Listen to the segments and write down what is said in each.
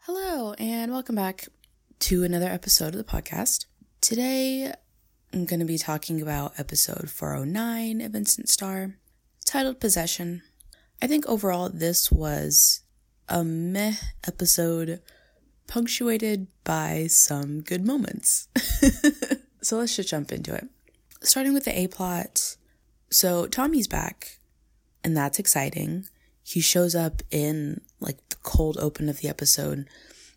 Hello, and welcome back to another episode of the podcast. Today, I'm going to be talking about episode 409 of Instant Star, titled Possession. I think overall, this was a meh episode punctuated by some good moments. so let's just jump into it. Starting with the A plot. So Tommy's back, and that's exciting. He shows up in like the cold open of the episode,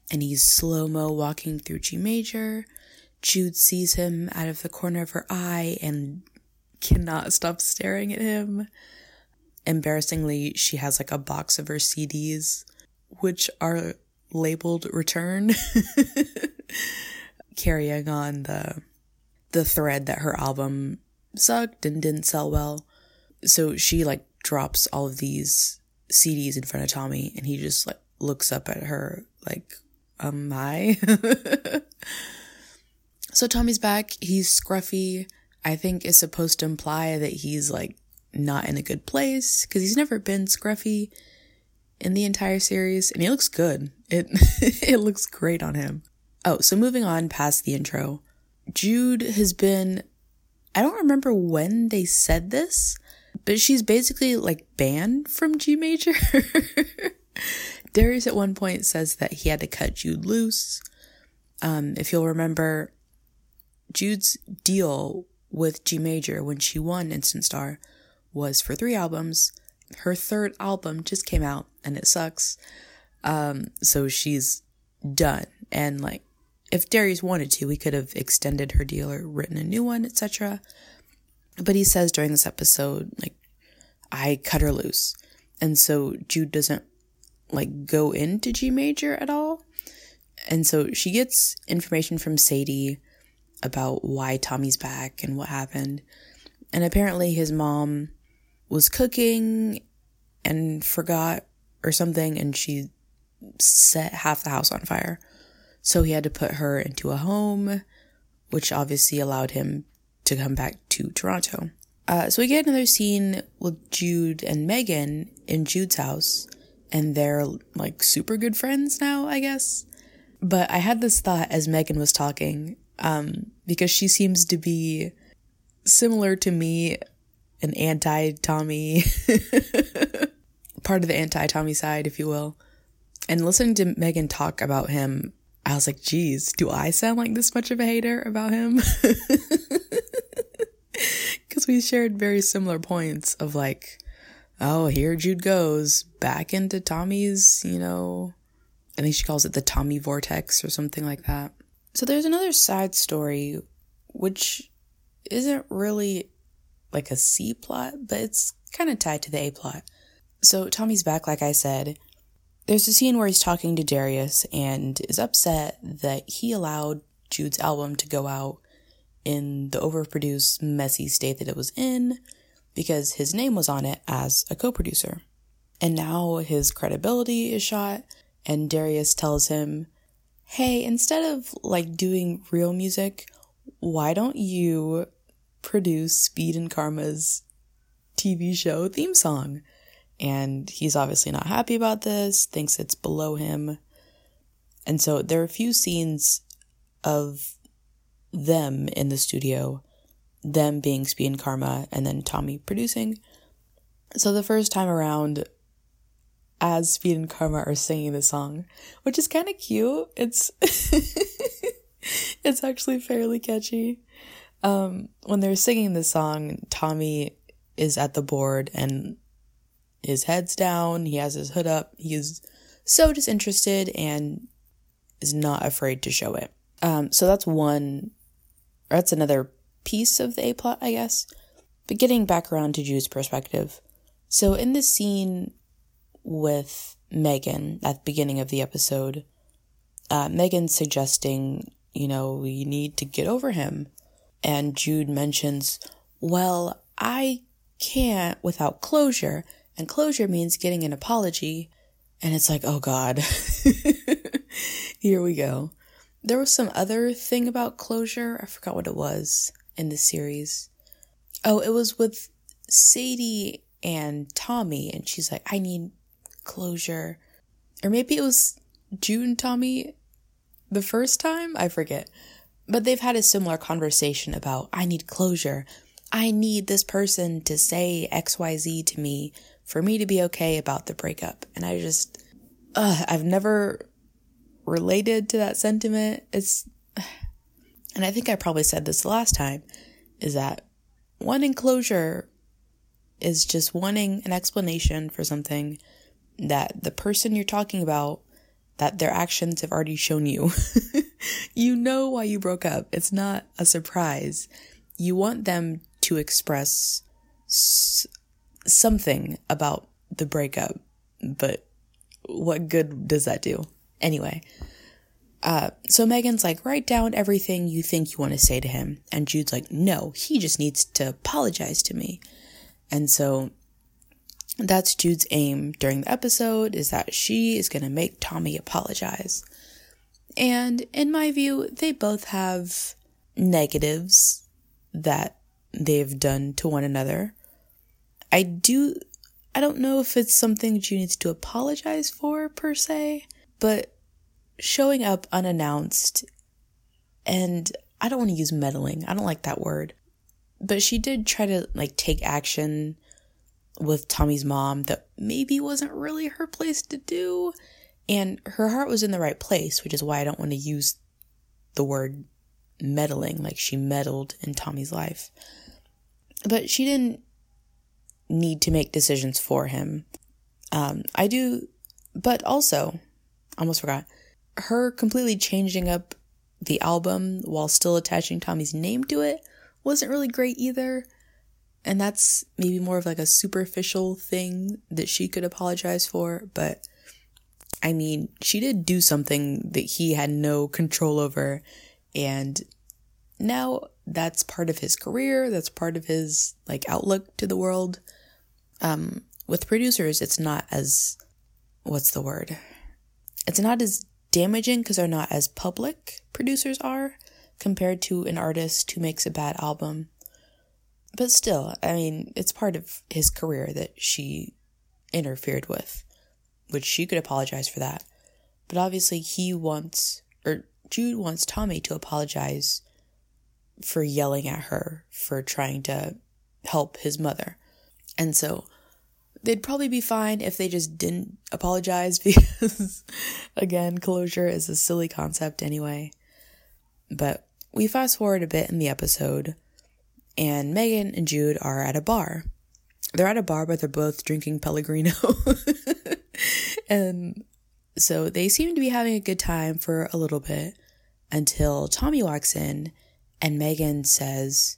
and he's slow mo walking through G major. Jude sees him out of the corner of her eye and cannot stop staring at him. Embarrassingly, she has like a box of her CDs, which are labeled return, carrying on the the thread that her album sucked and didn't sell well. So she like drops all of these CDs in front of Tommy and he just like looks up at her like, um, hi. so Tommy's back. He's scruffy. I think is supposed to imply that he's like not in a good place because he's never been scruffy in the entire series and he looks good. It it looks great on him. Oh, so moving on past the intro. Jude has been I don't remember when they said this, but she's basically like banned from G major. Darius at one point says that he had to cut Jude loose. Um, if you'll remember, Jude's deal with G major when she won Instant Star was for three albums. Her third album just came out and it sucks. Um, so she's done. And like, if Darius wanted to, we could have extended her deal or written a new one, etc. But he says during this episode, like, I cut her loose. And so Jude doesn't like go into G major at all. And so she gets information from Sadie about why Tommy's back and what happened. And apparently his mom was cooking and forgot or something and she set half the house on fire. So he had to put her into a home, which obviously allowed him to come back to Toronto. Uh, so we get another scene with Jude and Megan in Jude's house, and they're like super good friends now, I guess. But I had this thought as Megan was talking, um, because she seems to be similar to me, an anti Tommy, part of the anti Tommy side, if you will. And listening to Megan talk about him, I was like, geez, do I sound like this much of a hater about him? Because we shared very similar points of like, oh, here Jude goes back into Tommy's, you know, I think she calls it the Tommy vortex or something like that. So there's another side story, which isn't really like a C plot, but it's kind of tied to the A plot. So Tommy's back, like I said. There's a scene where he's talking to Darius and is upset that he allowed Jude's album to go out in the overproduced, messy state that it was in because his name was on it as a co producer. And now his credibility is shot, and Darius tells him, Hey, instead of like doing real music, why don't you produce Speed and Karma's TV show theme song? And he's obviously not happy about this, thinks it's below him. And so there are a few scenes of them in the studio, them being Speed and Karma, and then Tommy producing. So the first time around, as Speed and Karma are singing the song, which is kind of cute. It's it's actually fairly catchy. Um, when they're singing the song, Tommy is at the board and his head's down. He has his hood up. he is so disinterested and is not afraid to show it. Um, so that's one that's another piece of the A plot, I guess. But getting back around to Jude's perspective. So in this scene with Megan at the beginning of the episode, uh, Megan's suggesting, you know, we need to get over him. And Jude mentions, well, I can't without closure. And closure means getting an apology. And it's like, oh God, here we go. There was some other thing about closure. I forgot what it was in the series. Oh, it was with Sadie and Tommy, and she's like, I need closure. Or maybe it was June Tommy the first time? I forget. But they've had a similar conversation about, I need closure. I need this person to say XYZ to me for me to be okay about the breakup. And I just, uh, I've never related to that sentiment. It's, and I think I probably said this the last time, is that wanting closure is just wanting an explanation for something that the person you're talking about that their actions have already shown you. you know why you broke up. It's not a surprise. You want them to express something about the breakup, but what good does that do? Anyway, uh, so Megan's like, write down everything you think you want to say to him. And Jude's like, no, he just needs to apologize to me. And so that's Jude's aim during the episode is that she is going to make Tommy apologize. And in my view, they both have negatives that they've done to one another. I do, I don't know if it's something Jude needs to apologize for per se, but showing up unannounced and I don't want to use meddling. I don't like that word. But she did try to like take action with Tommy's mom that maybe wasn't really her place to do. And her heart was in the right place, which is why I don't want to use the word meddling, like she meddled in Tommy's life. But she didn't need to make decisions for him. Um, I do, but also, I almost forgot, her completely changing up the album while still attaching Tommy's name to it wasn't really great either. And that's maybe more of like a superficial thing that she could apologize for. But I mean, she did do something that he had no control over. And now that's part of his career. That's part of his like outlook to the world. Um, with producers, it's not as, what's the word? It's not as damaging because they're not as public producers are compared to an artist who makes a bad album but still, I mean, it's part of his career that she interfered with, which she could apologize for that. But obviously, he wants, or Jude wants Tommy to apologize for yelling at her for trying to help his mother. And so they'd probably be fine if they just didn't apologize because, again, closure is a silly concept anyway. But we fast forward a bit in the episode and Megan and Jude are at a bar. They're at a bar, but they're both drinking Pellegrino. and so they seem to be having a good time for a little bit until Tommy walks in and Megan says,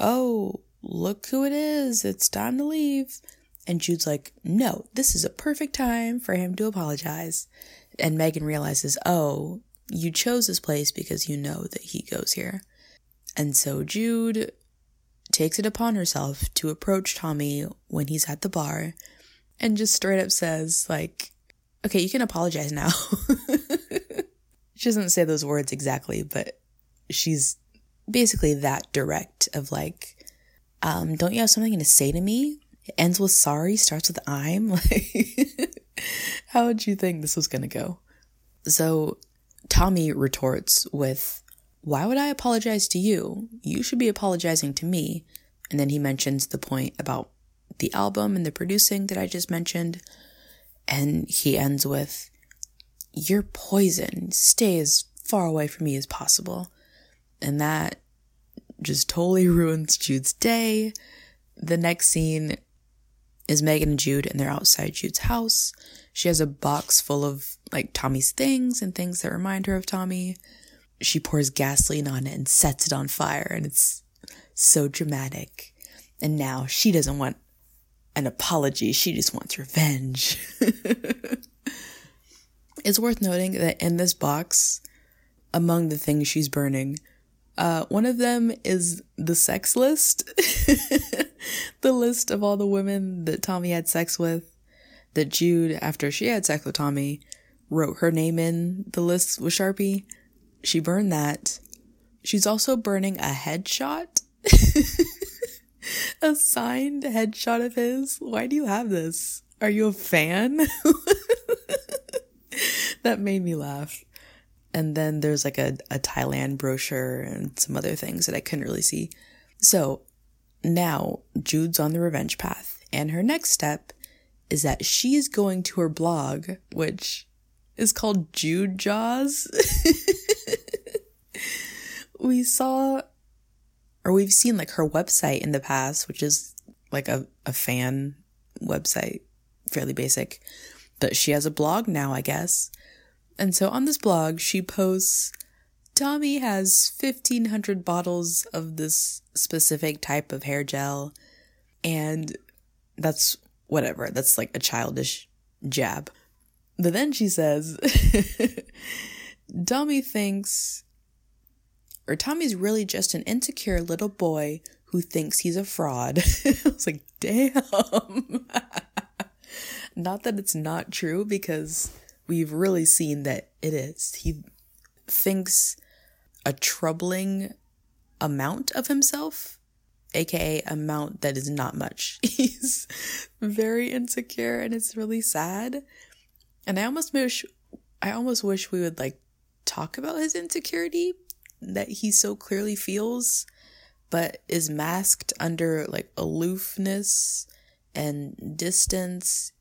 Oh, look who it is. It's time to leave. And Jude's like, No, this is a perfect time for him to apologize. And Megan realizes, Oh, you chose this place because you know that he goes here. And so Jude takes it upon herself to approach Tommy when he's at the bar and just straight up says, like, okay, you can apologize now. she doesn't say those words exactly, but she's basically that direct of like, um, don't you have something to say to me? It ends with sorry, starts with I'm. Like, how would you think this was gonna go? So Tommy retorts with, why would I apologize to you? You should be apologizing to me. And then he mentions the point about the album and the producing that I just mentioned. And he ends with, You're poison. Stay as far away from me as possible. And that just totally ruins Jude's day. The next scene is Megan and Jude, and they're outside Jude's house. She has a box full of like Tommy's things and things that remind her of Tommy she pours gasoline on it and sets it on fire, and it's so dramatic. And now she doesn't want an apology, she just wants revenge. it's worth noting that in this box, among the things she's burning, uh, one of them is the sex list. the list of all the women that Tommy had sex with, that Jude, after she had sex with Tommy, wrote her name in the list with Sharpie. She burned that. She's also burning a headshot. a signed headshot of his. Why do you have this? Are you a fan? that made me laugh. And then there's like a, a Thailand brochure and some other things that I couldn't really see. So now Jude's on the revenge path. And her next step is that she is going to her blog, which is called Jude Jaws. we saw, or we've seen like her website in the past, which is like a, a fan website, fairly basic. But she has a blog now, I guess. And so on this blog, she posts Tommy has 1500 bottles of this specific type of hair gel, and that's whatever. That's like a childish jab. But then she says, Tommy thinks, or Tommy's really just an insecure little boy who thinks he's a fraud. I was like, damn. not that it's not true, because we've really seen that it is. He thinks a troubling amount of himself, aka amount that is not much. He's very insecure and it's really sad. And I almost wish I almost wish we would like talk about his insecurity that he so clearly feels but is masked under like aloofness and distance.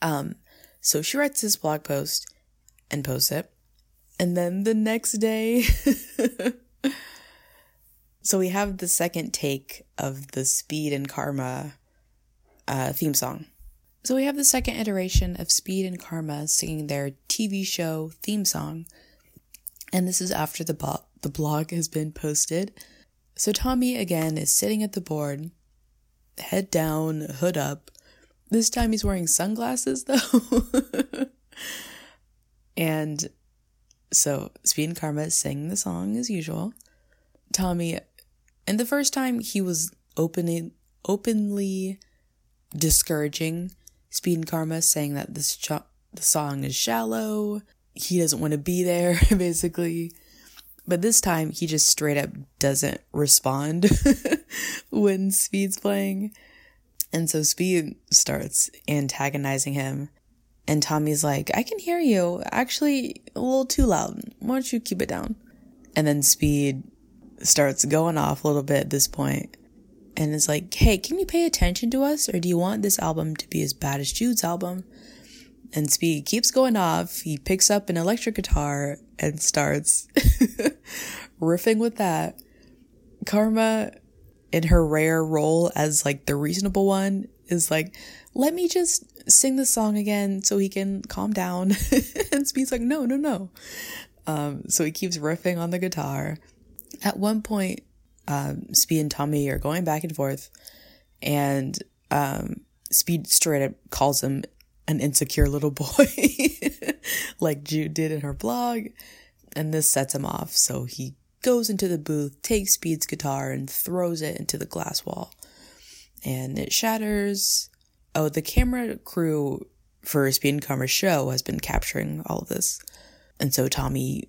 Um so she writes this blog post and posts it. And then the next day, so we have the second take of the Speed and Karma uh, theme song. So we have the second iteration of Speed and Karma singing their TV show theme song. And this is after the, bo- the blog has been posted. So Tommy again is sitting at the board, head down, hood up, this time he's wearing sunglasses though. and so Speed and Karma sing the song as usual. Tommy, and the first time he was opening openly discouraging Speed and Karma, saying that this ch- the song is shallow. He doesn't want to be there, basically. But this time he just straight up doesn't respond when Speed's playing. And so Speed starts antagonizing him. And Tommy's like, I can hear you. Actually, a little too loud. Why don't you keep it down? And then Speed starts going off a little bit at this point and is like, Hey, can you pay attention to us? Or do you want this album to be as bad as Jude's album? And Speed keeps going off. He picks up an electric guitar and starts riffing with that. Karma in her rare role as like the reasonable one is like, let me just sing the song again so he can calm down. and Speed's like, no, no, no. Um, so he keeps riffing on the guitar. At one point, um, Speed and Tommy are going back and forth, and um, Speed straight up calls him an insecure little boy, like Jude did in her blog. And this sets him off, so he goes into the booth, takes Speed's guitar, and throws it into the glass wall. And it shatters. Oh, the camera crew for Speed and Karma's show has been capturing all of this. And so Tommy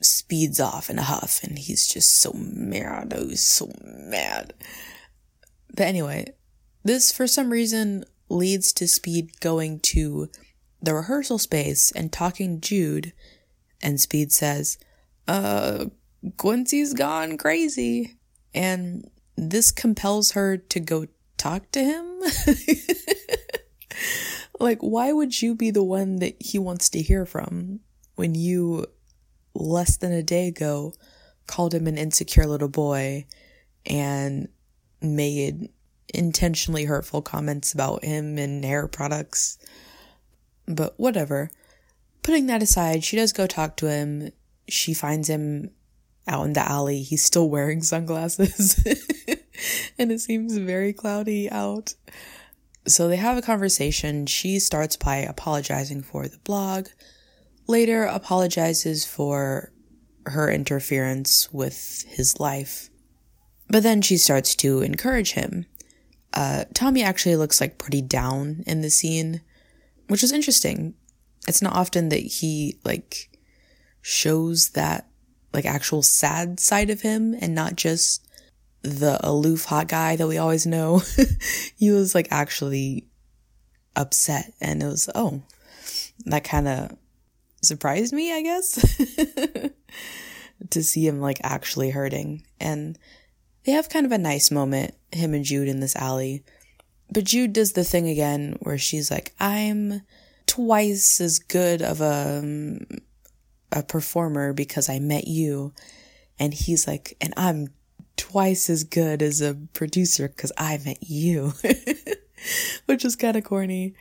speeds off in a huff, and he's just so mad. Oh, he's so mad. But anyway, this for some reason leads to Speed going to the rehearsal space and talking Jude. And Speed says, uh, Quincy's gone crazy. And this compels her to go talk to him. like, why would you be the one that he wants to hear from when you, less than a day ago, called him an insecure little boy and made intentionally hurtful comments about him and hair products? But whatever. Putting that aside, she does go talk to him. She finds him out in the alley. He's still wearing sunglasses and it seems very cloudy out. So they have a conversation. She starts by apologizing for the blog, later apologizes for her interference with his life. But then she starts to encourage him. Uh, Tommy actually looks like pretty down in the scene, which is interesting. It's not often that he like shows that like actual sad side of him and not just the aloof hot guy that we always know. he was like actually upset and it was, oh, that kind of surprised me, I guess, to see him like actually hurting. And they have kind of a nice moment, him and Jude in this alley. But Jude does the thing again where she's like, I'm twice as good of a, um, a performer because I met you. And he's like, and I'm twice as good as a producer because I met you, which is kind of corny.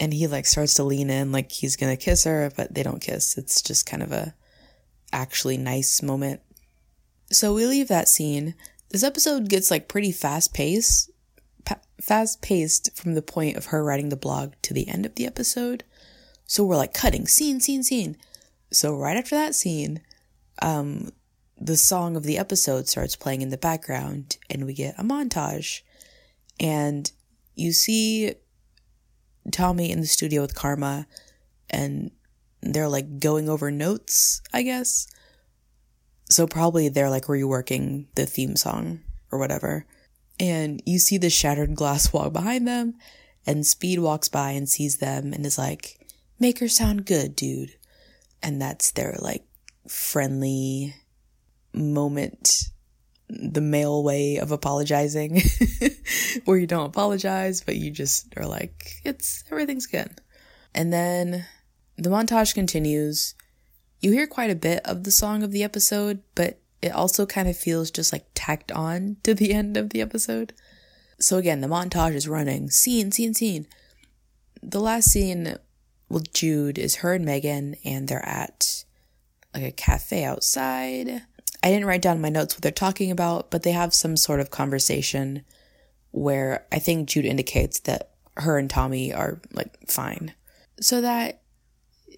And he like starts to lean in like he's gonna kiss her, but they don't kiss. It's just kind of a actually nice moment. So we leave that scene. This episode gets like pretty fast paced, pa- fast paced from the point of her writing the blog to the end of the episode. So we're like cutting scene, scene, scene. So right after that scene, um, the song of the episode starts playing in the background and we get a montage. And you see Tommy in the studio with Karma and they're like going over notes, I guess. So probably they're like reworking the theme song or whatever. And you see the shattered glass wall behind them and Speed walks by and sees them and is like, make her sound good, dude. And that's their like friendly moment the male way of apologizing where you don't apologize but you just are like it's everything's good. And then the montage continues. You hear quite a bit of the song of the episode but it also kind of feels just like tacked on to the end of the episode. So again the montage is running. Scene scene scene. The last scene with jude is her and megan and they're at like a cafe outside I didn't write down my notes what they're talking about, but they have some sort of conversation where I think Jude indicates that her and Tommy are like fine. So that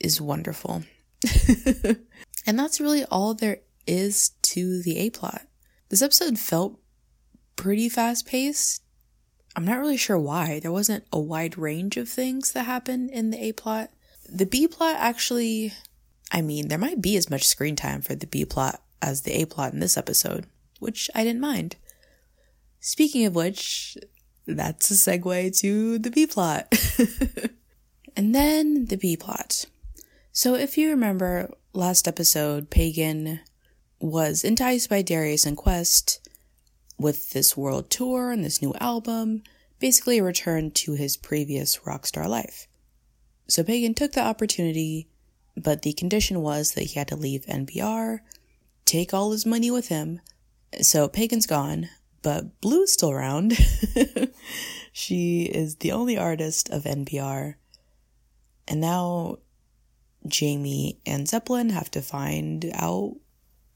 is wonderful. and that's really all there is to the A plot. This episode felt pretty fast paced. I'm not really sure why. There wasn't a wide range of things that happened in the A plot. The B plot actually, I mean, there might be as much screen time for the B plot as the A plot in this episode, which I didn't mind. Speaking of which, that's a segue to the B plot. and then the B plot. So if you remember last episode, Pagan was enticed by Darius and Quest with this world tour and this new album, basically a return to his previous rockstar life. So Pagan took the opportunity, but the condition was that he had to leave NPR take all his money with him. So Pagan's gone, but Blu's still around. she is the only artist of NPR. And now Jamie and Zeppelin have to find out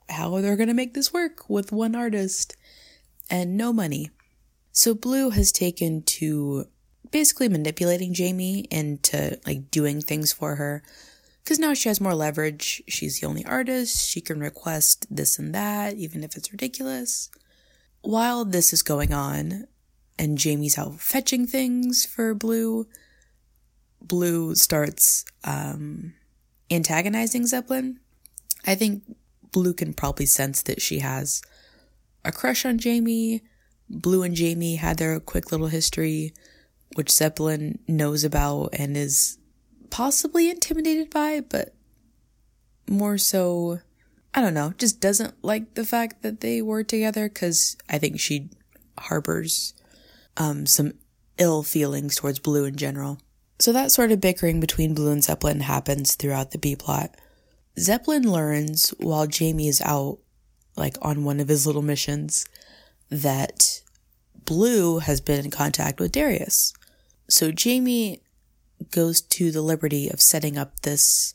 how they're going to make this work with one artist and no money. So Blu has taken to basically manipulating Jamie into like doing things for her because now she has more leverage. She's the only artist. She can request this and that, even if it's ridiculous. While this is going on, and Jamie's out fetching things for Blu, Blu starts um, antagonizing Zeppelin. I think Blu can probably sense that she has a crush on Jamie. Blu and Jamie had their quick little history, which Zeppelin knows about and is possibly intimidated by, but more so, I don't know, just doesn't like the fact that they were together because I think she harbors um, some ill feelings towards Blu in general. So that sort of bickering between Blu and Zeppelin happens throughout the B plot. Zeppelin learns while Jamie is out, like on one of his little missions, that Blu has been in contact with Darius. So Jamie goes to the liberty of setting up this,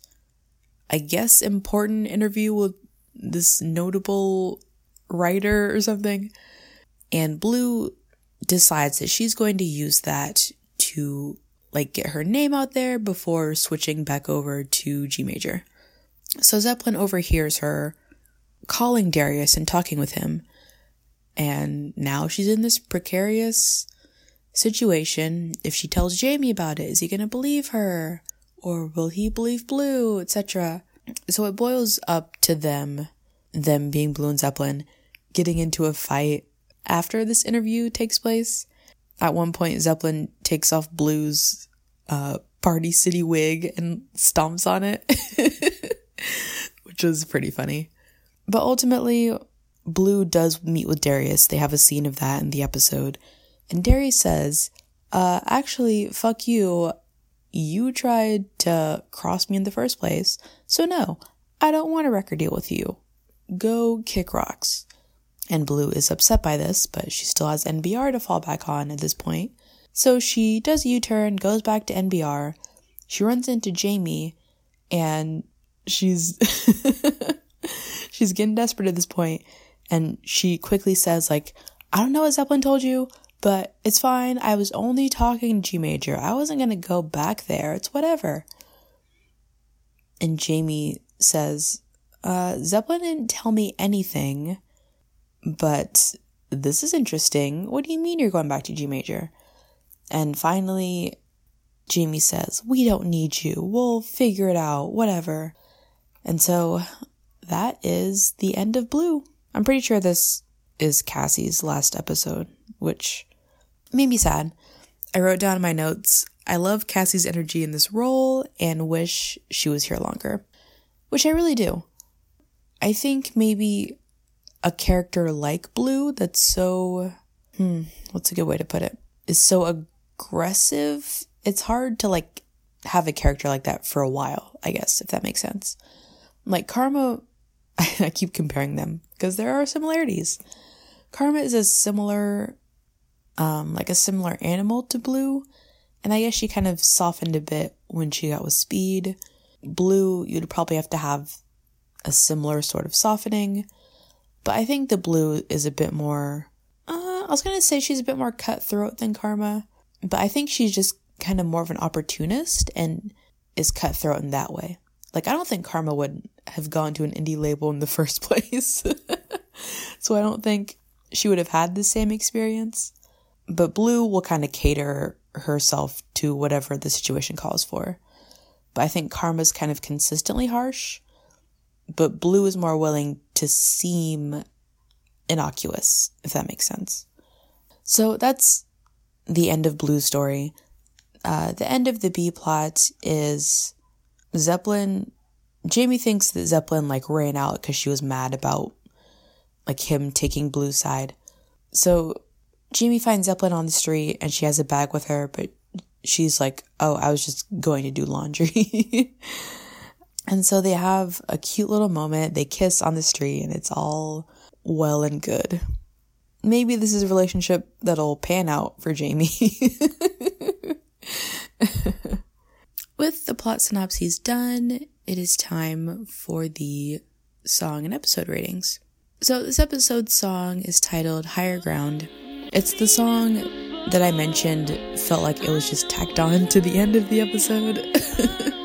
I guess, important interview with this notable writer or something. And Blue decides that she's going to use that to like get her name out there before switching back over to G major. So Zeppelin overhears her calling Darius and talking with him. And now she's in this precarious situation, if she tells Jamie about it, is he going to believe her? Or will he believe Blu, etc.? So it boils up to them, them being Blu and Zeppelin, getting into a fight after this interview takes place. At one point, Zeppelin takes off Blu's uh, Party City wig and stomps on it, which was pretty funny. But ultimately, Blu does meet with Darius. They have a scene of that in the episode. And Darius says, uh, actually, fuck you. You tried to cross me in the first place. So no, I don't want a record deal with you. Go kick rocks. And Blu is upset by this, but she still has NPR to fall back on at this point. So she does a U turn, goes back to NPR. She runs into Jamie, and she's she's getting desperate at this point, and she quickly says like, "I don't know what Zeppelin told you, but it's fine. I was only talking G major. I wasn't gonna go back there. It's whatever." And Jamie says, uh, Zeppelin didn't tell me anything, but this is interesting. What do you mean you're going back to G major? And finally, Jamie says, We don't need you. We'll figure it out, whatever. And so that is the end of Blu. I'm pretty sure this is Cassie's last episode, which made me sad. I wrote down in my notes, I love Cassie's energy in this role and wish she was here longer, which I really do. I think maybe a character like Blu that's so, hmm, what's a good way to put it, is so aggressive. It's hard to like have a character like that for a while, I guess, if that makes sense. Like Karma, I keep comparing them because there are similarities. Karma is a similar, um, like a similar animal to Blu, and I guess she kind of softened a bit when she got with Speed. Blu, you'd probably have to have a similar sort of softening. But I think the Blu is a bit more, uh, I was to say she's a bit more cutthroat than Karma, but I think she's just kind of more of an opportunist and is cutthroat in that way. Like, I don't think Karma would have gone to an indie label in the first place. so I don't think she would have had the same experience. But Blu will kind of cater herself to whatever the situation calls for. But I think Karma's kind of consistently harsh but Blu is more willing to seem innocuous, if that makes sense. So that's the end of Blu's story. Uh, the end of the B plot is Zeppelin. Jamie thinks that Zeppelin like ran out because she was mad about like him taking Blu side. So Jamie finds Zeppelin on the street and she has a bag with her, but she's like, "Oh, I was just going to do laundry." And so they have a cute little moment. They kiss on the street and it's all well and good. Maybe this is a relationship that'll pan out for Jamie. With the plot synopses done, it is time for the song and episode ratings. So, this episode's song is titled Higher Ground. It's the song that I mentioned felt like it was just tacked on to the end of the episode.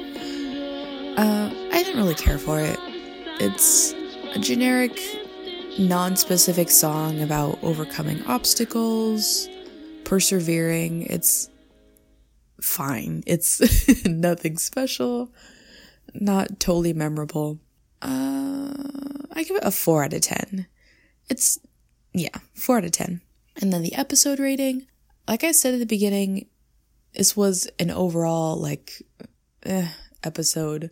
Uh, I didn't really care for it. It's a generic, non specific song about overcoming obstacles, persevering. It's fine. It's nothing special, not totally memorable. Uh, I give it a 4 out of 10. It's, yeah, 4 out of 10. And then the episode rating, like I said at the beginning, this was an overall, like, eh, episode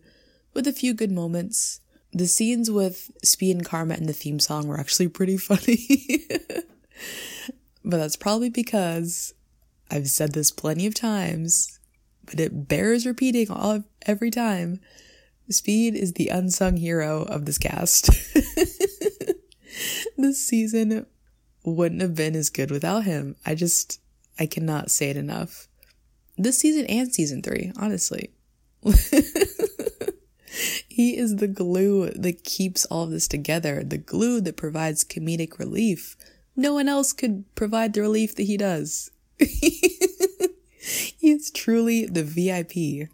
with a few good moments. The scenes with Speed and Karma and the theme song were actually pretty funny. but that's probably because I've said this plenty of times, but it bears repeating all every time. Speed is the unsung hero of this cast. this season wouldn't have been as good without him. I just I cannot say it enough. This season and season 3, honestly. he is the glue that keeps all of this together, the glue that provides comedic relief. No one else could provide the relief that he does. he is truly the VIP.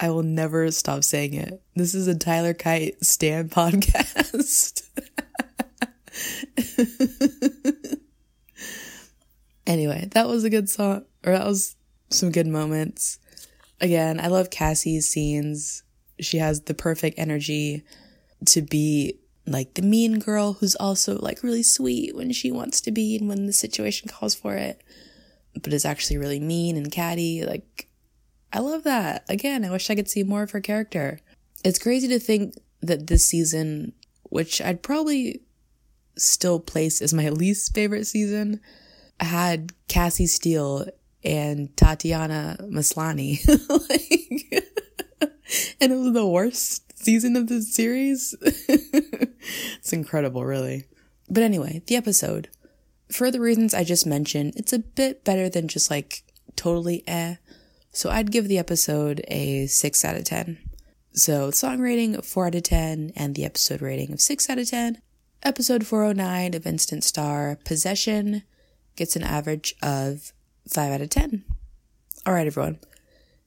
I will never stop saying it. This is a Tyler Kyte Stan podcast. anyway, that was a good song, or that was some good moments. Again, I love Cassie's scenes. She has the perfect energy to be like the mean girl who's also like really sweet when she wants to be and when the situation calls for it, but is actually really mean and catty. Like, I love that. Again, I wish I could see more of her character. It's crazy to think that this season, which I'd probably still place as my least favorite season, had Cassie Steele and Tatiana Maslany. like, and it was the worst season of the series. it's incredible, really. But anyway, the episode. For the reasons I just mentioned, it's a bit better than just like totally eh. So I'd give the episode a 6 out of 10. So song rating 4 out of 10 and the episode rating of 6 out of 10. Episode 409 of Instant Star, Possession, gets an average of 5 out of 10. All right, everyone.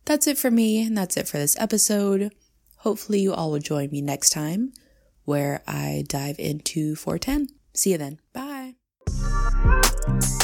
That's it for me, and that's it for this episode. Hopefully, you all will join me next time where I dive into 410. See you then. Bye. Música